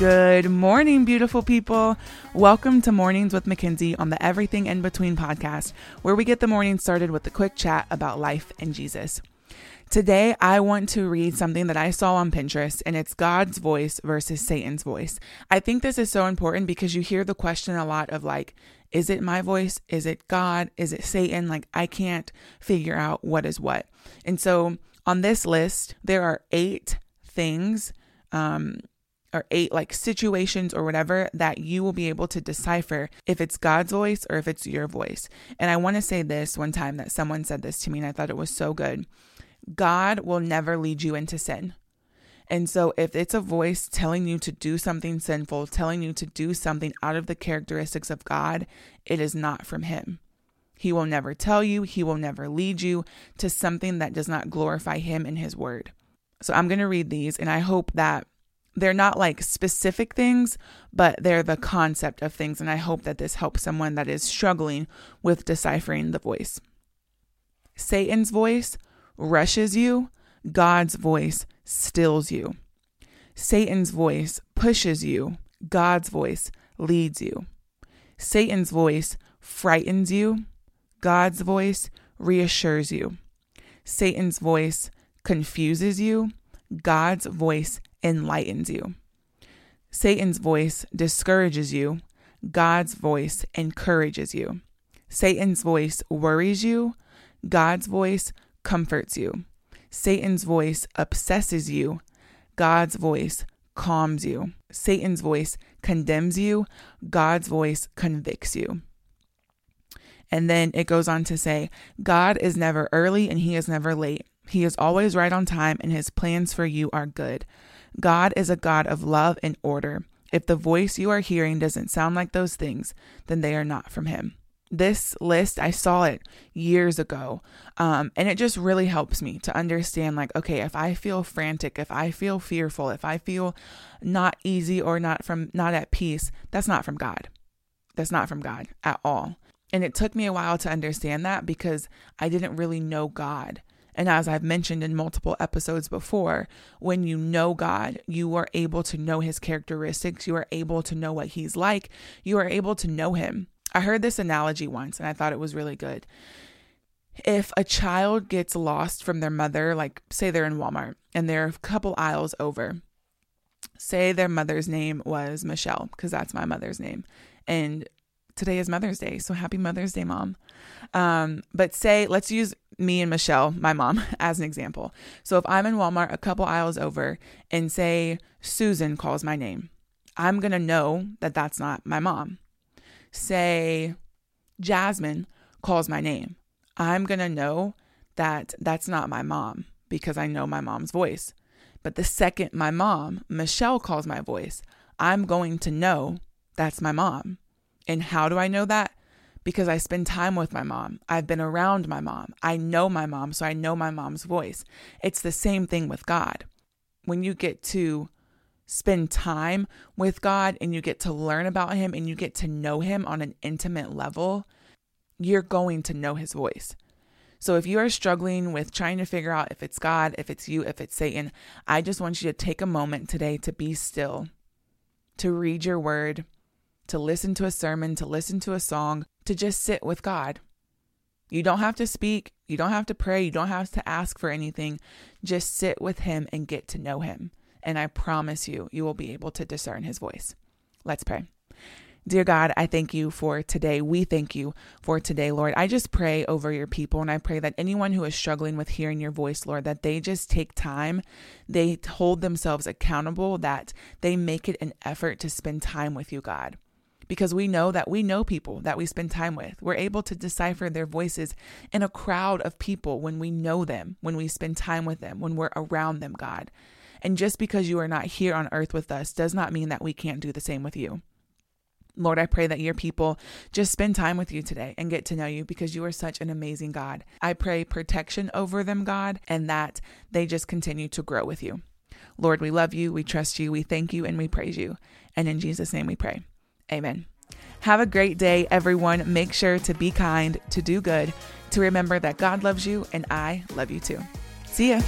Good morning, beautiful people. Welcome to Mornings with Mackenzie on the Everything in Between podcast, where we get the morning started with a quick chat about life and Jesus. Today, I want to read something that I saw on Pinterest, and it's God's voice versus Satan's voice. I think this is so important because you hear the question a lot of like, is it my voice? Is it God? Is it Satan? Like, I can't figure out what is what. And so on this list, there are eight things um, or eight like situations or whatever that you will be able to decipher if it's God's voice or if it's your voice. And I want to say this one time that someone said this to me and I thought it was so good. God will never lead you into sin. And so if it's a voice telling you to do something sinful, telling you to do something out of the characteristics of God, it is not from him. He will never tell you, he will never lead you to something that does not glorify him in his word. So I'm going to read these and I hope that they're not like specific things, but they're the concept of things. And I hope that this helps someone that is struggling with deciphering the voice. Satan's voice rushes you, God's voice stills you. Satan's voice pushes you, God's voice leads you. Satan's voice frightens you, God's voice reassures you. Satan's voice confuses you, God's voice enlightens you. Satan's voice discourages you, God's voice encourages you. Satan's voice worries you, God's voice comforts you. Satan's voice obsesses you, God's voice calms you. Satan's voice condemns you, God's voice convicts you. And then it goes on to say, God is never early and he is never late. He is always right on time and his plans for you are good. God is a God of love and order. If the voice you are hearing doesn't sound like those things, then they are not from Him. This list, I saw it years ago. Um, and it just really helps me to understand like, okay, if I feel frantic, if I feel fearful, if I feel not easy or not from, not at peace, that's not from God. That's not from God at all. And it took me a while to understand that because I didn't really know God. And as I've mentioned in multiple episodes before, when you know God, you are able to know his characteristics. You are able to know what he's like. You are able to know him. I heard this analogy once and I thought it was really good. If a child gets lost from their mother, like say they're in Walmart and they're a couple aisles over, say their mother's name was Michelle, because that's my mother's name. And today is Mother's Day. So happy Mother's Day, mom. Um, but say, let's use me and Michelle, my mom, as an example. So if I'm in Walmart a couple aisles over and say Susan calls my name, I'm going to know that that's not my mom. Say Jasmine calls my name, I'm going to know that that's not my mom because I know my mom's voice. But the second my mom, Michelle, calls my voice, I'm going to know that's my mom. And how do I know that? because I spend time with my mom. I've been around my mom. I know my mom, so I know my mom's voice. It's the same thing with God. When you get to spend time with God and you get to learn about Him and you get to know Him on an intimate level, you're going to know His voice. So if you are struggling with trying to figure out if it's God, if it's you, if it's Satan, I just want you to take a moment today to be still, to read your word, to listen to a sermon, to listen to a song, to just sit with God. You don't have to speak, you don't have to pray, you don't have to ask for anything. Just sit with Him and get to know Him. And I promise you, you will be able to discern His voice. Let's pray. Dear God, I thank you for today. We thank you for today, Lord. I just pray over your people and I pray that anyone who is struggling with hearing your voice, Lord, that they just take time, they hold themselves accountable, that they make it an effort to spend time with you, God because we know that we know people that we spend time with. We're able to decipher their voices in a crowd of people when we know them, when we spend time with them, when we're around them, God. And just because you are not here on earth with us does not mean that we can't do the same with you. Lord, I pray that your people just spend time with you today and get to know you because you are such an amazing God. I pray protection over them, God, and that they just continue to grow with you. Lord, we love you, we trust you, we thank you, and we praise you. And in Jesus' name we pray. Amen. Have a great day, everyone. Make sure to be kind, to do good, to remember that God loves you and I love you too. See ya.